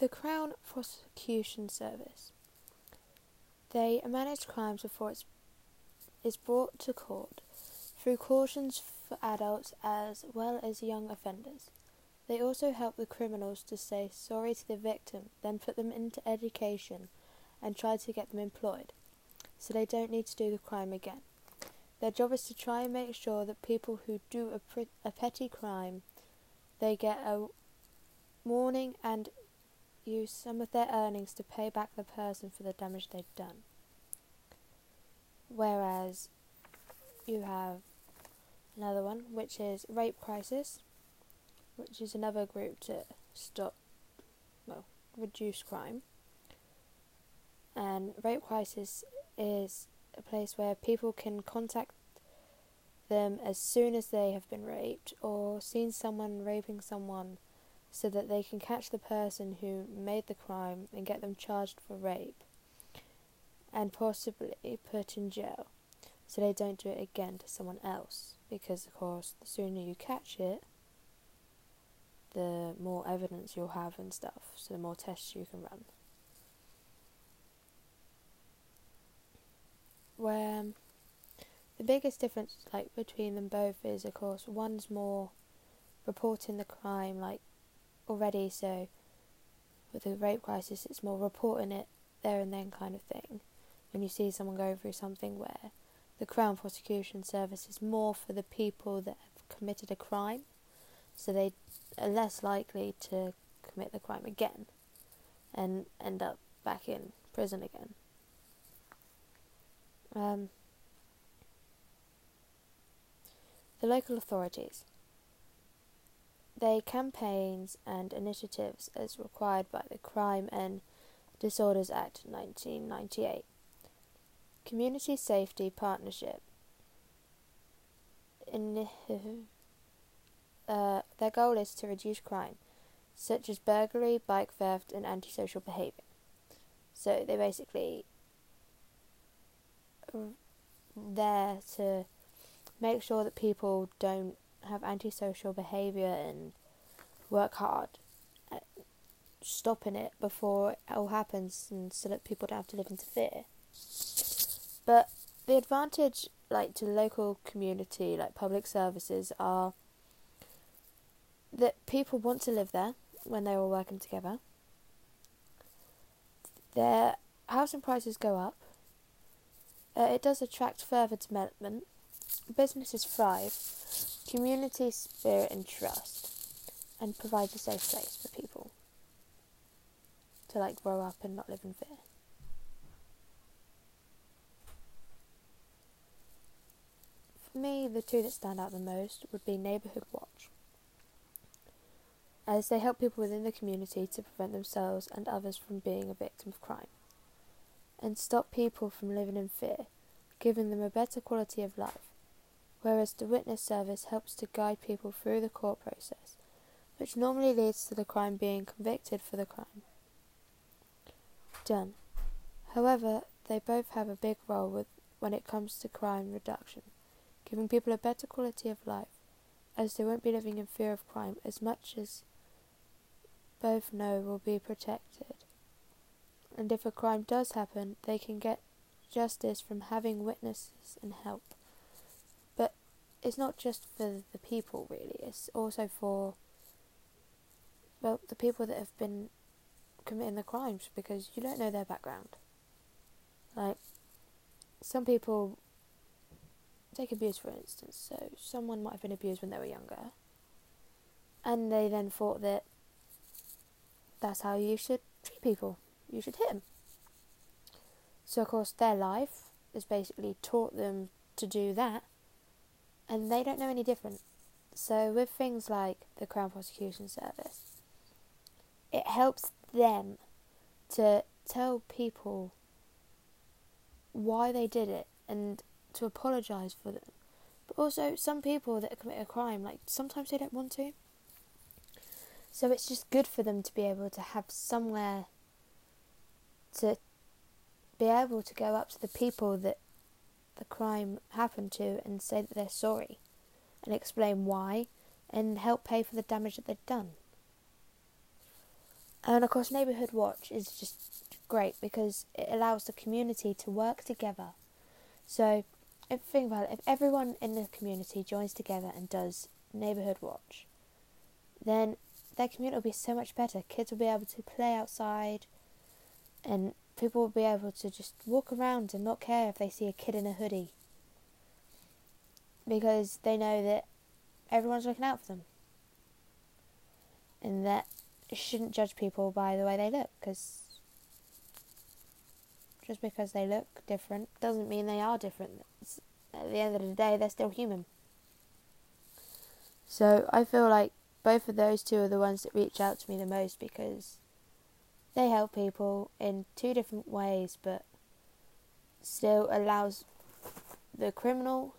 The Crown Prosecution Service. They manage crimes before it is brought to court through cautions for adults as well as young offenders. They also help the criminals to say sorry to the victim, then put them into education and try to get them employed so they don't need to do the crime again. Their job is to try and make sure that people who do a, a petty crime they get a warning and use some of their earnings to pay back the person for the damage they've done. Whereas you have another one, which is Rape Crisis, which is another group to stop, well, reduce crime. And Rape Crisis is a place where people can contact them as soon as they have been raped or seen someone raping someone so that they can catch the person who made the crime and get them charged for rape and possibly put in jail. So they don't do it again to someone else because of course the sooner you catch it the more evidence you'll have and stuff. So the more tests you can run. Where um, the biggest difference like between them both is of course one's more reporting the crime like already so with the rape crisis it's more reporting it there and then kind of thing when you see someone going through something where the crown prosecution service is more for the people that have committed a crime so they are less likely to commit the crime again and end up back in prison again um, the local authorities. They campaigns and initiatives as required by the Crime and Disorders Act 1998. Community Safety Partnership. In, uh, their goal is to reduce crime, such as burglary, bike theft, and antisocial behaviour. So they basically there to make sure that people don't have antisocial behaviour and work hard at stopping it before it all happens and so that people don't have to live into fear. But the advantage like to local community like public services are that people want to live there when they're all working together. Their housing prices go up uh, it does attract further development. Businesses thrive, community spirit and trust, and provides a safe place for people to like grow up and not live in fear. For me, the two that stand out the most would be Neighbourhood Watch, as they help people within the community to prevent themselves and others from being a victim of crime and stop people from living in fear, giving them a better quality of life, whereas the witness service helps to guide people through the court process, which normally leads to the crime being convicted for the crime. Done. However, they both have a big role with when it comes to crime reduction, giving people a better quality of life, as they won't be living in fear of crime as much as both know will be protected and if a crime does happen, they can get justice from having witnesses and help. It's not just for the people, really, it's also for, well, the people that have been committing the crimes because you don't know their background. Like, some people take abuse, for instance, so someone might have been abused when they were younger, and they then thought that that's how you should treat people you should hit them. So, of course, their life has basically taught them to do that, and they don't know any different. So, with things like the Crown Prosecution Service, it helps them to tell people why they did it and to apologise for them. But also, some people that commit a crime, like sometimes they don't want to. So, it's just good for them to be able to have somewhere to be able to go up to the people that the crime happened to and say that they're sorry and explain why and help pay for the damage that they've done. And of course, Neighbourhood Watch is just great because it allows the community to work together. So, if think about it, if everyone in the community joins together and does Neighbourhood Watch, then their community will be so much better. Kids will be able to play outside, and people will be able to just walk around and not care if they see a kid in a hoodie because they know that everyone's looking out for them and that shouldn't judge people by the way they look because just because they look different doesn't mean they are different. It's, at the end of the day, they're still human. So I feel like both of those two are the ones that reach out to me the most because they help people in two different ways, but still allows the criminal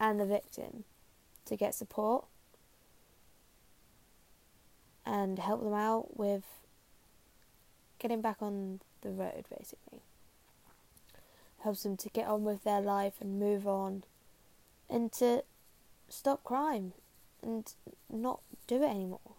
and the victim to get support and help them out with getting back on the road, basically. Helps them to get on with their life and move on and to stop crime and not do it anymore.